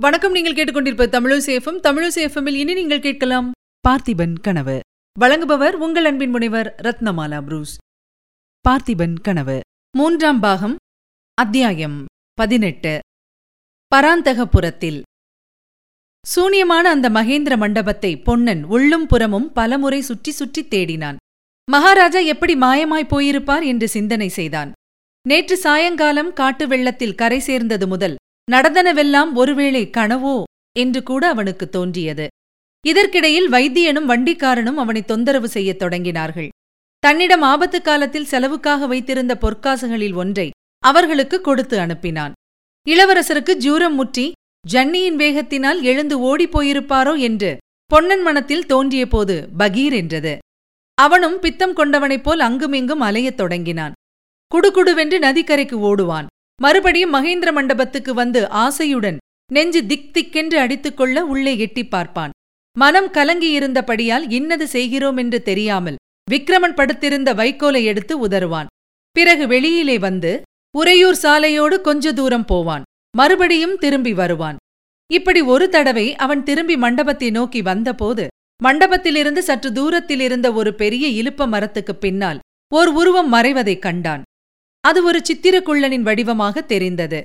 வணக்கம் நீங்கள் கேட்டுக்கொண்டிருப்ப தமிழசேஃபம் தமிழசேஃபமில் இனி நீங்கள் கேட்கலாம் பார்த்திபன் கனவு. வழங்குபவர் உங்கள் அன்பின் முனைவர் ரத்னமாலா புரூஸ். பார்த்திபன் கனவு. மூன்றாம் பாகம் அத்தியாயம் பதினெட்டு. பராந்தகபுரத்தில். சூனியமான அந்த மகேந்திர மண்டபத்தை பொன்னன் உள்ளும் புறமும் பலமுறை சுற்றி சுற்றித் தேடினான். மகாராஜா எப்படி மாயமாய் போயிருப்பார் என்று சிந்தனை செய்தான். நேற்று சாயங்காலம் காட்டு வெள்ளத்தில் கரை சேர்ந்தது முதல் நடந்தனவெல்லாம் ஒருவேளை கனவோ? என்று கூட அவனுக்கு தோன்றியது. இதற்கிடையில் வைத்தியனும் வண்டிக்காரனும் அவனை தொந்தரவு செய்யத் தொடங்கினார்கள். தன்னிடம் ஆபத்து காலத்தில் செலவுக்காக வைத்திருந்த பொற்காசுகளில் ஒன்றை அவர்களுக்கு கொடுத்து அனுப்பினான். இளவரசருக்கு ஜூரம் முற்றி ஜன்னியின் வேகத்தினால் எழுந்து ஓடிப் போயிருப்பாரோ? என்று பொன்னன் மனத்தில் தோன்றியபோது பகீர் என்றது. அவனும் பித்தம் கொண்டவனைப் போல் அங்குமிங்கும் அலையத் தொடங்கினான். குடுகுடுவென்று நதிக்கரைக்கு ஓடுவான். மறுபடியும் மகேந்திர மண்டபத்துக்கு வந்து ஆசையுடன் நெஞ்சு திக் திக்கென்று அடித்துக்கொள்ள உள்ளே எட்டிப் பார்ப்பான். மனம் கலங்கியிருந்தபடியால் இன்னது செய்கிறோம் என்று தெரியாமல் விக்ரமன் படுத்திருந்த வைக்கோலை எடுத்து உதறுவான். பிறகு வெளியிலே வந்து உறையூர் சாலையோடு கொஞ்ச தூரம் போவான். மறுபடியும் திரும்பி வருவான். இப்படி ஒரு தடவை அவன் திரும்பி மண்டபத்தை நோக்கி வந்தபோது மண்டபத்திலிருந்து சற்று தூரத்தில் இருந்த ஒரு பெரிய இலுப்ப மரத்துக்குப் பின்னால் ஓர் உருவம் மறைவதைக் கண்டான். அது ஒரு சித்திரக்குள்ளனின் வடிவமாக தெரிந்தது.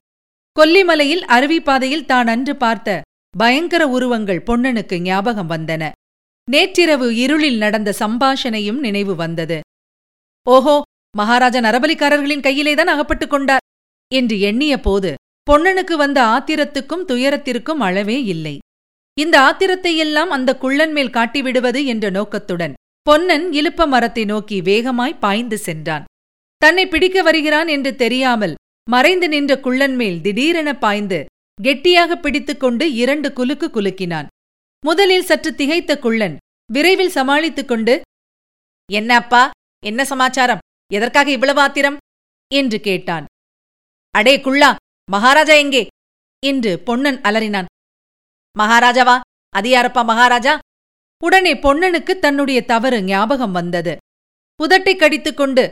கொல்லிமலையில் அருவிப்பாதையில் தான் அன்று பார்த்த பயங்கர உருவங்கள் பொன்னனுக்கு ஞாபகம் வந்தன. நேற்றிரவு இருளில் நடந்த சம்பாஷணையும் நினைவு வந்தது. ஓஹோ மகாராஜா நரபலிக்காரர்களின் கையிலேதான் அகப்பட்டுக் கொண்டார் என்று எண்ணிய போது பொன்னனுக்கு வந்த ஆத்திரத்துக்கும் துயரத்திற்கும் அளவே இல்லை. இந்த ஆத்திரத்தையெல்லாம் அந்த குள்ளன் மேல் காட்டிவிடுவது என்ற நோக்கத்துடன் பொன்னன் இலுப்ப மரத்தை நோக்கி வேகமாய் பாய்ந்து சென்றான். தன்னை பிடிக்க வருகிறான் என்று தெரியாமல் மறைந்து நின்ற குள்ளன் மேல் திடீரென பாய்ந்து கெட்டியாக பிடித்துக்கொண்டு இரண்டு குலுக்கு குலுக்கினான். முதலில் சற்று திகைத்த குள்ளன் விரைவில் சமாளித்துக் கொண்டு என்ன அப்பா என்ன சமாச்சாரம்? எதற்காக இவ்வளவு ஆத்திரம்? என்று கேட்டான். அடே குள்ளா மகாராஜா எங்கே? என்று பொன்னன் அலறினான். மகாராஜாவா அது யாரப்பா மகாராஜா? உடனே பொன்னனுக்கு தன்னுடைய தவறு ஞாபகம் வந்தது. உதட்டை கடித்துக்கொண்டு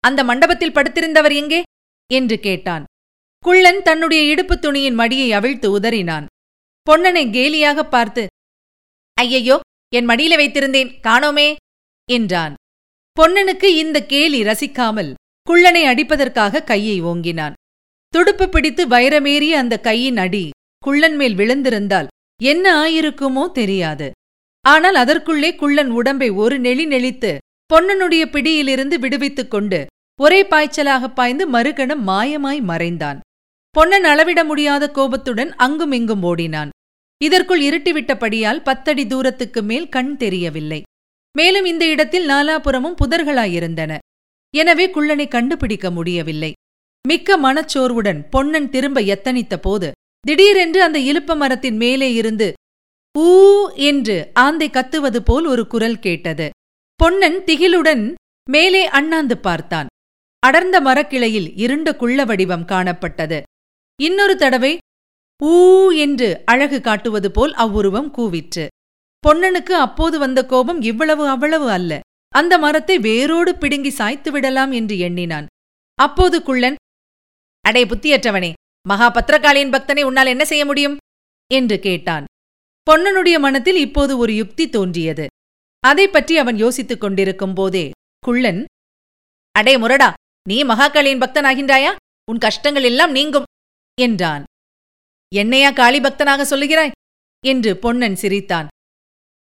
அந்த மண்டபத்தில் படுத்திருந்தவர் எங்கே? என்று கேட்டான். குள்ளன் தன்னுடைய இடுப்புத் துணியின் மடியை அவிழ்த்து உதறினான். பொன்னனை கேலியாகப் பார்த்து ஐயையோ என் மடியில வைத்திருந்தேன் காணோமே என்றான். பொன்னனுக்கு இந்த கேலி ரசிக்காமல் குள்ளனை அடிப்பதற்காக கையை ஓங்கினான். துடுப்பு பிடித்து வைரமேறிய அந்த கையின் அடி குள்ளன் மேல் விழுந்திருந்தால் என்ன ஆயிருக்குமோ தெரியாது. ஆனால் அதற்குள்ளே குள்ளன் உடம்பை ஒரு நெளி நெளித்து பொன்னனுடைய பிடியிலிருந்து விடுவித்துக் கொண்டு ஒரே பாய்ச்சலாக பாய்ந்து மறுகணம் மாயமாய் மறைந்தான். பொன்னன் அளவிட முடியாத கோபத்துடன் அங்கும் இங்கும் ஓடினான். இதற்குள் இருட்டிவிட்டபடியால் பத்தடி தூரத்துக்கு மேல் கண் தெரியவில்லை. மேலும் இந்த இடத்தில் நாலாபுறமும் புதர்களாயிருந்தன. எனவே குள்ளனை கண்டுபிடிக்க முடியவில்லை. மிக்க மனச்சோர்வுடன் பொன்னன் திரும்ப எத்தனித்த போது திடீரென்று அந்த இலுப்ப மரத்தின் மேலே இருந்து ஊ என்று ஆந்தை கத்துவது போல் ஒரு குரல் கேட்டது. பொன்னன் திகிலுடன் மேலே அண்ணாந்து பார்த்தான். அடர்ந்த மரக்கிளையில் இருண்ட குள்ள வடிவம் காணப்பட்டது. இன்னொரு தடவை ஊ என்று அழகு காட்டுவது போல் அவ்வுருவம் கூவிற்று. பொன்னனுக்கு அப்போது வந்த கோபம் இவ்வளவு அவ்வளவு அல்ல. அந்த மரத்தை வேரோடு பிடுங்கி சாய்த்து விடலாம் என்று எண்ணினான். அப்போது குள்ளன் அடே புத்தியற்றவனே மகா பத்திரகாளியின் பக்தனை உன்னால் என்ன செய்ய முடியும்? என்று கேட்டான். பொன்னனுடைய மனத்தில் இப்போது ஒரு யுக்தி தோன்றியது. அதை பற்றி அவன் யோசித்துக் கொண்டிருக்கும் போதே குள்ளன் அடே முரடா நீ மகாகாளியின் பக்தனாகின்றாயா? உன் கஷ்டங்கள் எல்லாம் நீங்கும் என்றான். என்னையா காளி பக்தனாக சொல்லுகிறாய்? என்று பொன்னன் சிரித்தான்.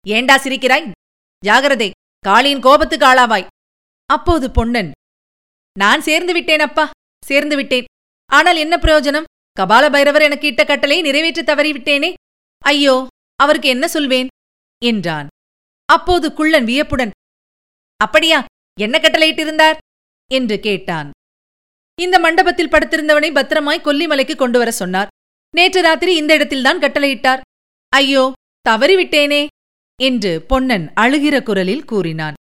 ஏண்டா சிரிக்கிறாய்? ஜாகிரதை காளியின் கோபத்துக்கு ஆளாவாய். அப்போது பொன்னன் நான் சேர்ந்து விட்டேன் அப்பா சேர்ந்து விட்டேன். ஆனால் என்ன பிரயோஜனம்? கபால பைரவர் எனக்கு இட்ட கட்டளை நிறைவேற்ற தவறிவிட்டேனே. ஐயோ அவருக்கு என்ன சொல்வேன்? என்றான். அப்போது குள்ளன் வியப்புடன் அப்படியா என்ன கட்டளையிட்டிருந்தார் என்று கேட்டான். இந்த மண்டபத்தில் படுத்திருந்தவனை பத்திரமாய் கொல்லிமலைக்கு கொண்டு வர சொன்னார். நேற்று ராத்திரி இந்த இடத்தில்தான் கட்டளையிட்டார். ஐயோ தவறிவிட்டேனே என்று பொன்னன் அழுகிற குரலில் கூறினான்.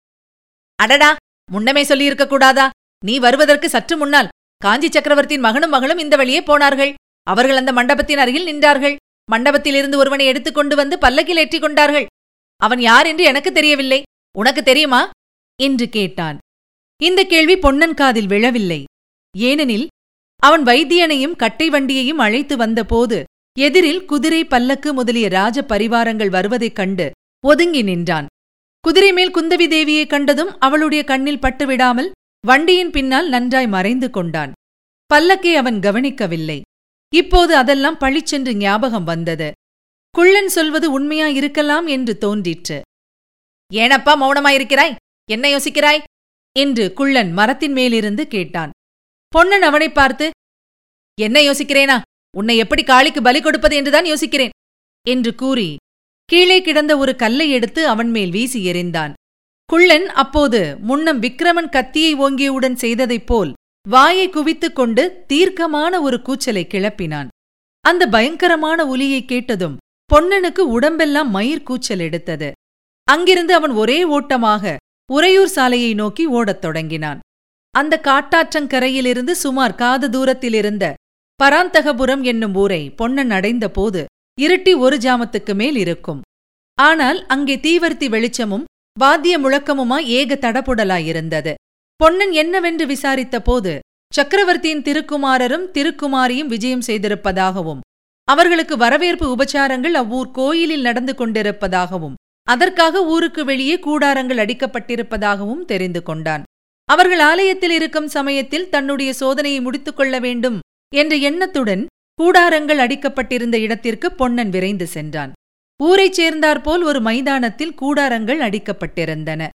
அடடா முன்னமே சொல்லியிருக்க கூடாதா? நீ வருவதற்கு சற்று முன்னால் காஞ்சி சக்கரவர்த்தியின் மகனும் மகளும் இந்த வழியே போனார்கள். அவர்கள் அந்த மண்டபத்தின் அருகில் நின்றார்கள். மண்டபத்திலிருந்து ஒருவனை எடுத்துக்கொண்டு வந்து பல்லக்கில் ஏற்றிக் கொண்டார்கள். அவன் யார் என்று எனக்கு தெரியவில்லை. உனக்கு தெரியுமா? என்று கேட்டான். இந்த கேள்வி பொன்னன் காதில் விழவில்லை. ஏனெனில் அவன் வைத்தியனையும் கட்டை வண்டியையும் அழைத்து வந்தபோது எதிரில் குதிரை பல்லக்கு முதலிய ராஜ பரிவாரங்கள் வருவதைக் கண்டு ஒதுங்கி நின்றான். குதிரை மேல் குந்தவி தேவியை கண்டதும் அவளுடைய கண்ணில் பட்டுவிடாமல் வண்டியின் பின்னால் நன்றாய் மறைந்து கொண்டான். பல்லக்கை அவன் கவனிக்கவில்லை. இப்போது அதெல்லாம் பழிச்சென்று ஞாபகம் வந்தது. குள்ளன் சொல்வது உண்மையா இருக்கலாம் என்று தோன்றிற்று. ஏனப்பா மௌனமாயிருக்கிறாய்? என்ன யோசிக்கிறாய்? என்று குள்ளன் மரத்தின் மேலிருந்து கேட்டான். பொன்னன் அவனை பார்த்து என்ன யோசிக்கிறேனா? உன்னை எப்படி காளிக்கு பலி கொடுப்பது என்றுதான் யோசிக்கிறேன். என்று கூறி கீழே கிடந்த ஒரு கல்லை எடுத்து அவன் மேல் வீசி எறிந்தான். குள்ளன் அப்போது முன்னம் விக்கிரமன் கத்தியை ஓங்கியவுடன் செய்ததைப் போல் வாயை குவித்துக் கொண்டு தீர்க்கமான ஒரு கூச்சலை கிளப்பினான். அந்த பயங்கரமான ஒலியைக் கேட்டதும் பொன்னனுக்கு உடம்பெல்லாம் மயிர் கூச்சல் எடுத்தது. அங்கிருந்து அவன் ஒரே ஓட்டமாக உறையூர் சாலையை நோக்கி ஓடத் தொடங்கினான். அந்த காட்டாற்றங்கரையிலிருந்து சுமார் காத தூரத்திலிருந்த பராந்தகபுரம் என்னும் ஊரை பொன்னன் அடைந்த போது இருட்டி ஒரு ஜாமத்துக்கு மேல் இருக்கும். ஆனால் அங்கே தீவர்த்தி வெளிச்சமும் வாத்திய முழக்கமுமா ஏக தடபுடலாயிருந்தது. பொன்னன் என்னவென்று விசாரித்த போது சக்கரவர்த்தியின் திருக்குமாரரும் திருக்குமாரியும் விஜயம் செய்திருப்பதாகவும் அவர்களுக்கு வரவேற்பு உபச்சாரங்கள் அவ்வூர் கோயிலில் நடந்து கொண்டிருப்பதாகவும் அதற்காக ஊருக்கு வெளியே கூடாரங்கள் அடிக்கப்பட்டிருப்பதாகவும் தெரிந்து கொண்டான். அவர்கள் ஆலயத்தில் இருக்கும் சமயத்தில் தன்னுடைய சோதனையை முடித்துக் கொள்ள வேண்டும் என்ற எண்ணத்துடன் கூடாரங்கள் அடிக்கப்பட்டிருந்த இடத்திற்கு பொன்னன் விரைந்து சென்றான். ஊரைச் சேர்ந்தாற்போல் ஒரு மைதானத்தில் கூடாரங்கள் அடிக்கப்பட்டிருந்தன.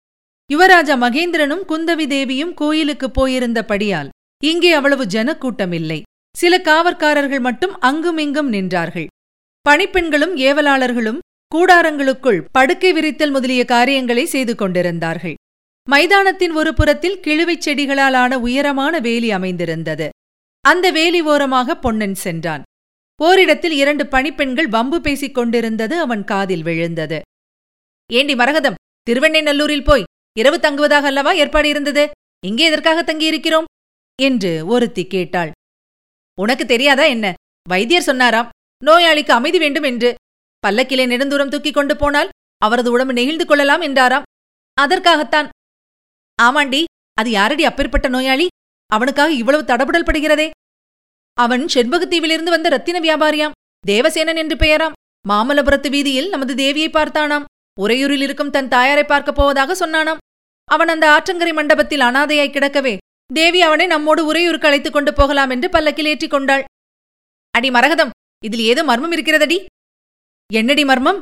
யுவராஜா மகேந்திரனும் குந்தவி தேவியும் கோயிலுக்குப் போயிருந்தபடியால் இங்கே அவ்வளவு ஜனக்கூட்டமில்லை. சில காவற்காரர்கள் மட்டும் அங்குமிங்கும் நின்றார்கள். பணிப்பெண்களும் ஏவலாளர்களும் கூடாரங்களுக்குள் படுக்கை விரித்தல் முதலிய காரியங்களை செய்து கொண்டிருந்தார்கள். மைதானத்தின் ஒரு புறத்தில் கிழுவைச் செடிகளால் ஆன உயரமான வேலி அமைந்திருந்தது. அந்த வேலி ஓரமாக பொன்னன் சென்றான். ஓரிடத்தில் இரண்டு பணிப்பெண்கள் வம்பு பேசிக் கொண்டிருந்தது அவன் காதில் விழுந்தது. ஏண்டி மரகதம் திருவெண்ணைநல்லூரில் போய் இரவு தங்குவதாக அல்லவா ஏற்பாடு இருந்தது? இங்கே எதற்காக தங்கியிருக்கிறோம்? என்று ஒருத்தி கேட்டாள். உனக்கு தெரியாதா என்ன? வைத்தியர் சொன்னாராம் நோயாளிக்கு அமைதி வேண்டும் என்று. பல்லக்கிலே நெடுந்தூரம் தூக்கிக் கொண்டு போனால் அவரது உடம்பு நெகிழ்ந்து கொள்ளலாம் என்றாராம். அதற்காகத்தான். ஆமாண்டி அது யாரடி அப்பேற்பட்ட நோயாளி? அவனுக்காக இவ்வளவு தடபுடல் படுகிறதே. அவன் செண்பகத்தீவிலிருந்து வந்த ரத்தின வியாபாரியாம் தேவசேனன் என்று பெயராம். மாமல்லபுரத்து வீதியில் நமது தேவியை பார்த்தானாம். உறையூரில் இருக்கும் தன் தாயாரை பார்க்கப் போவதாக சொன்னானாம். அவன் அந்த ஆற்றங்கரை மண்டபத்தில் அனாதையாய் கிடக்கவே தேவி அவனை நம்மோடு உரையூருக்கு அழைத்துக் கொண்டு போகலாம் என்று பல்லக்கில் ஏற்றிக் கொண்டாள். அடி மரகதம் இதில் ஏதோ மர்மம் இருக்கிறதடி. என்னடி மர்மம்?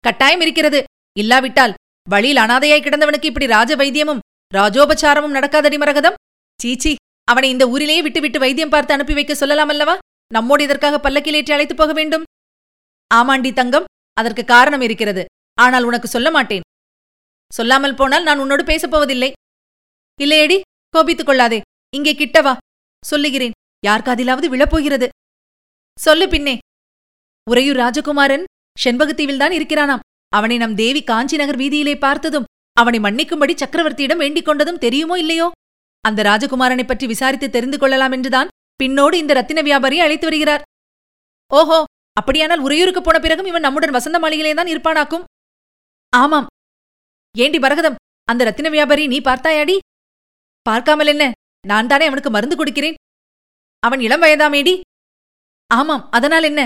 கட்டாயம் இருக்கிறது. இல்லாவிட்டால் வழியில் அனாதையாய் கிடந்தவனுக்கு இப்படி ராஜ வைத்தியமும் ராஜோபச்சாரமும் நடக்காதடி மரகதம்? சீச்சி அவனை இந்த ஊரிலேயே விட்டுவிட்டு வைத்தியம் பார்த்து அனுப்பி வைக்க சொல்லலாம் அல்லவா நம்மோடு இதற்காக பல்லக்கிலேற்றி அழைத்துப் போக வேண்டும். ஆமாண்டி தங்கம் அதற்கு காரணம் இருக்கிறது. ஆனால் உனக்கு சொல்ல மாட்டேன். சொல்லாமல் போனால் நான் உன்னோடு பேசப் போவதில்லை. இல்லையடி கோபித்துக் கொள்ளாதே. இங்கே கிட்டவா சொல்லுகிறேன். யார் காதிலாவது விழப்போகிறது? சொல்லு பின்னே. உறையூர் ராஜகுமாரன் செண்பகத்தீவில்தான் இருக்கிறானாம். அவனை நம் தேவி காஞ்சி நகர் வீதியிலே பார்த்ததும் அவனை மன்னிக்கும்படி சக்கரவர்த்தியிடம் வேண்டிக் கொண்டதும் தெரியுமோ இல்லையோ? அந்த ராஜகுமாரனை பற்றி விசாரித்து தெரிந்து கொள்ளலாம் என்றுதான் பின்னோடு இந்த ரத்தின வியாபாரியை அழைத்து வருகிறார். ஓஹோ அப்படியானால் உறையூருக்கு போன பிறகும் இவன் நம்முடன் வசந்த மாளிகையிலே தான் இருப்பானாக்கும்? ஆமாம். ஏண்டி பரகதம் அந்த ரத்தின வியாபாரி நீ பார்த்தாயாடி? பார்க்காமல் என்ன நான் தானே அவனுக்கு மருந்து கொடுக்கிறேன். அவன் இளம் வயதாமேடி? ஆமாம் அதனால் என்ன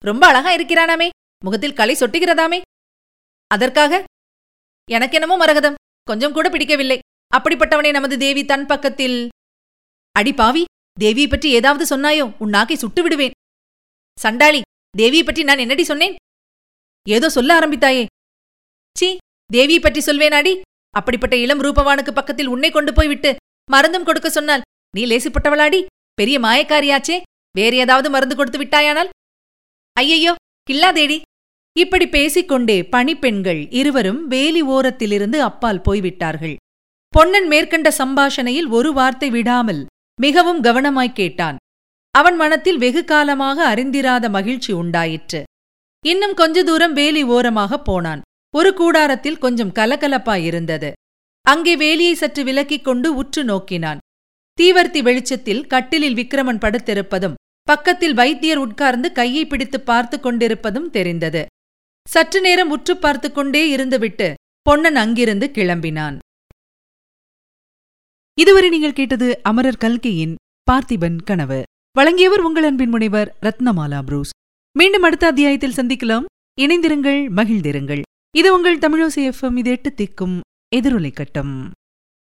ரொம்ப அழகா இருக்கிறானாமே. முகத்தில் களை சொட்டுகிறதாமே. அதற்காக? எனக்கென்னமோ மரகதம். கொஞ்சம் கூட பிடிக்கவில்லை. அப்படிப்பட்டவனை நமது தேவி தன் பக்கத்தில். அடி பாவி தேவியை பற்றி ஏதாவது சொன்னாயோ? உன் நாக்கை சுட்டு விடுவேன். சண்டாளி தேவியை பற்றி நான் என்னடி சொன்னேன்? ஏதோ சொல்ல ஆரம்பித்தாயே. சீ தேவியை பற்றி சொல்வேனாடி? அப்படிப்பட்ட இளம் ரூபவானுக்கு பக்கத்தில் உன்னை கொண்டு போய் விட்டு மருந்தும் கொடுக்க சொன்னால் நீ லேசிப்பட்டவளாடி? பெரிய மாயக்காரியாச்சே. வேறு ஏதாவது மருந்து கொடுத்து விட்டாயானால்? ஐயையோ கில்லாதேடி. இப்படி பேசிக்கொண்டே பணிப்பெண்கள் இருவரும் வேலி ஓரத்திலிருந்து அப்பால் போய்விட்டார்கள். பொன்னன் மேற்கண்ட சம்பாஷணையில் ஒரு வார்த்தை விடாமல் மிகவும் கவனமாய்க் கேட்டான். அவன் மனத்தில் வெகு காலமாக அறிந்திராத மகிழ்ச்சி உண்டாயிற்று. இன்னும் கொஞ்ச தூரம் வேலி ஓரமாகப் போனான். ஒரு கூடாரத்தில் கொஞ்சம் கலகலப்பாயிருந்தது அங்கே வேலியை சற்று விலக்கிக் கொண்டு உற்று நோக்கினான். தீவர்த்தி வெளிச்சத்தில் கட்டிலில் விக்கிரமன் படுத்திருப்பதும் பக்கத்தில் வைத்தியர் உட்கார்ந்து கையை பிடித்து பார்த்து கொண்டிருப்பதும் தெரிந்தது. சற்று நேரம் உற்று பார்த்து கொண்டே இருந்துவிட்டு பொன்னன் அங்கிருந்து கிளம்பினான். இதுவரை நீங்கள் கேட்டது அமரர் கல்கையின் பார்த்திபன் கனவு. வழங்கியவர் உங்கள் அன்பின் முனைவர் ரத்னமாலா புரூஸ். மீண்டும் அடுத்த அத்தியாயத்தில் சந்திக்கலாம். இணைந்திருங்கள் மகிழ்ந்திருங்கள். இது உங்கள் தமிழோசி எஃப்எம் இது எட்டு திக்கும் எதிரொலை கட்டம்.